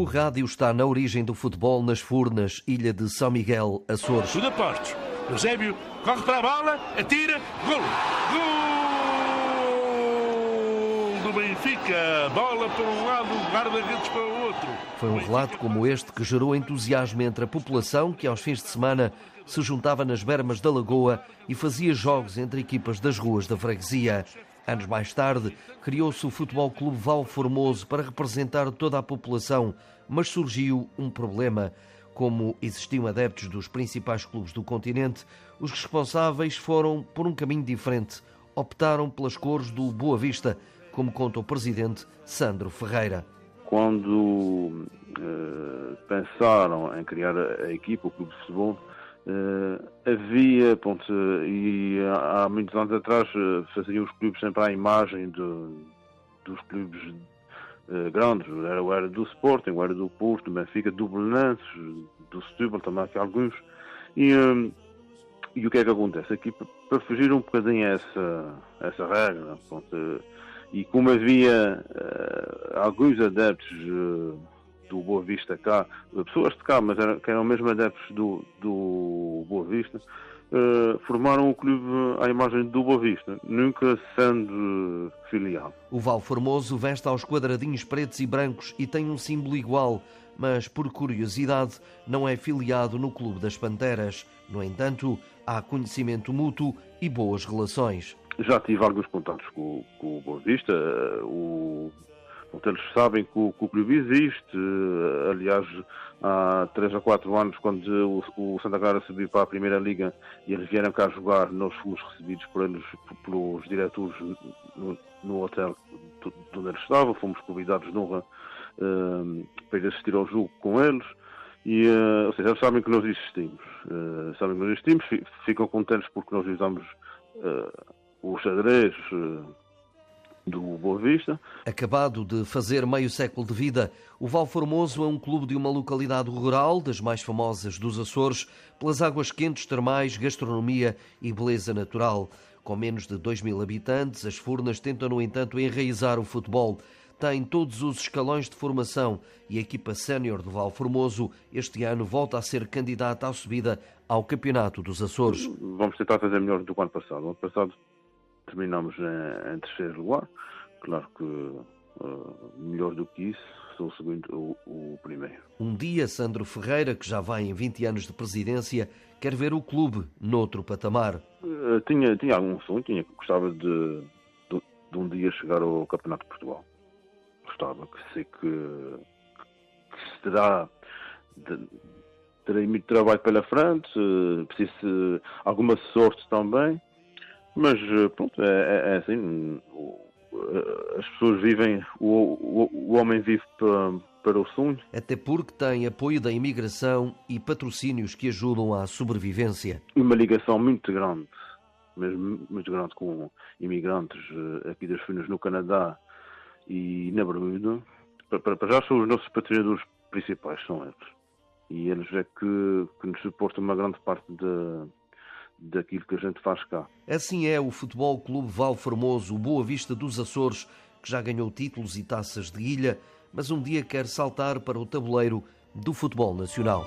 O rádio está na origem do futebol nas Furnas, ilha de São Miguel, Açores. Tudo a postos. Eusébio corre para a bola, atira, gol! Gol do Benfica! Bola para um lado, guarda-redes para o outro. Foi um relato como este que gerou entusiasmo entre a população que aos fins de semana se juntava nas bermas da lagoa e fazia jogos entre equipas das ruas da freguesia. Anos mais tarde, criou-se o Futebol Clube Val Formoso para representar toda a população, mas surgiu um problema. Como existiam adeptos dos principais clubes do continente, os responsáveis foram por um caminho diferente. Optaram pelas cores do Boa Vista, como conta o presidente Sandro Ferreira. Quando uh, pensaram em criar a equipa, o clube de futebol, Uh, havia, ponto, e há, há, muitos anos atrás uh, faziam os clubes sempre à imagem de, dos clubes uh, grandes, era, era do Sporting, era do Porto, do Benfica, do Belenenses, do Setúbal, também aqui alguns, e, e o que é que acontece? Aqui, para fugir um bocadinho a essa, essa regra, ponto, e como havia alguns adeptos do Boa Vista cá, pessoas de cá, mas eram, que eram mesmo adeptos do, do Boa Vista, uh, formaram o clube à imagem do Boa Vista, nunca sendo filial. O Val Formoso veste aos quadradinhos pretos e brancos e tem um símbolo igual, mas por curiosidade não é filiado no Clube das Panteras. No entanto, há conhecimento mútuo e boas relações. Já tive alguns contatos com, com o Boa Vista. O Portanto, eles sabem que o, que o clube existe. Aliás, há 3 ou 4 anos, quando o, Santa Clara subiu para a Primeira Liga e eles vieram cá jogar, nós fomos recebidos por eles, pelos diretores no, no hotel onde eles estavam. Fomos convidados de honra uh, para ir assistir ao jogo com eles. E, uh, ou seja, eles sabem que nós existimos. Uh, sabem que nós existimos, ficam contentes porque nós usamos os xadrez do Boa Vista. Acabado de fazer meio século de vida, o Val Formoso é um clube de uma localidade rural, das mais famosas dos Açores, pelas águas quentes termais, gastronomia e beleza natural. Com menos de 2 mil habitantes, as Furnas tentam, no entanto, enraizar o futebol. Tem todos os escalões de formação e a equipa sénior do Val Formoso este ano volta a ser candidata à subida ao Campeonato dos Açores. Vamos tentar fazer melhor do que o ano passado. O ano passado terminamos em, em terceiro lugar. Claro que uh, melhor do que isso, sou o segundo, o, o, primeiro. Um dia, Sandro Ferreira, que já vai em 20 anos de presidência, quer ver o clube noutro patamar. Uh, tinha, tinha algum sonho, tinha, gostava de, de, de, um dia chegar ao Campeonato de Portugal. Gostava que sei que, que terá. De, terei muito trabalho pela frente, uh, preciso alguma sorte também mas eh, pronto, é, é, é assim. Eh, as pessoas vivem, o, o, o homem vive para, para o sonho. Até porque tem apoio da imigração e patrocínios que ajudam à sobrevivência. Uma ligação muito grande, mesmo muito grande com imigrantes eh, aqui das Finas no Canadá e na Bermuda. Para, para já são os nossos patrocinadores principais, são eles. E eles é que, que nos suportam uma grande parte da daquilo que a gente faz cá. Assim é o Futebol Clube Val Formoso, Boa Vista dos Açores, que já ganhou títulos e taças de ilha, mas um dia quer saltar para o tabuleiro do futebol nacional.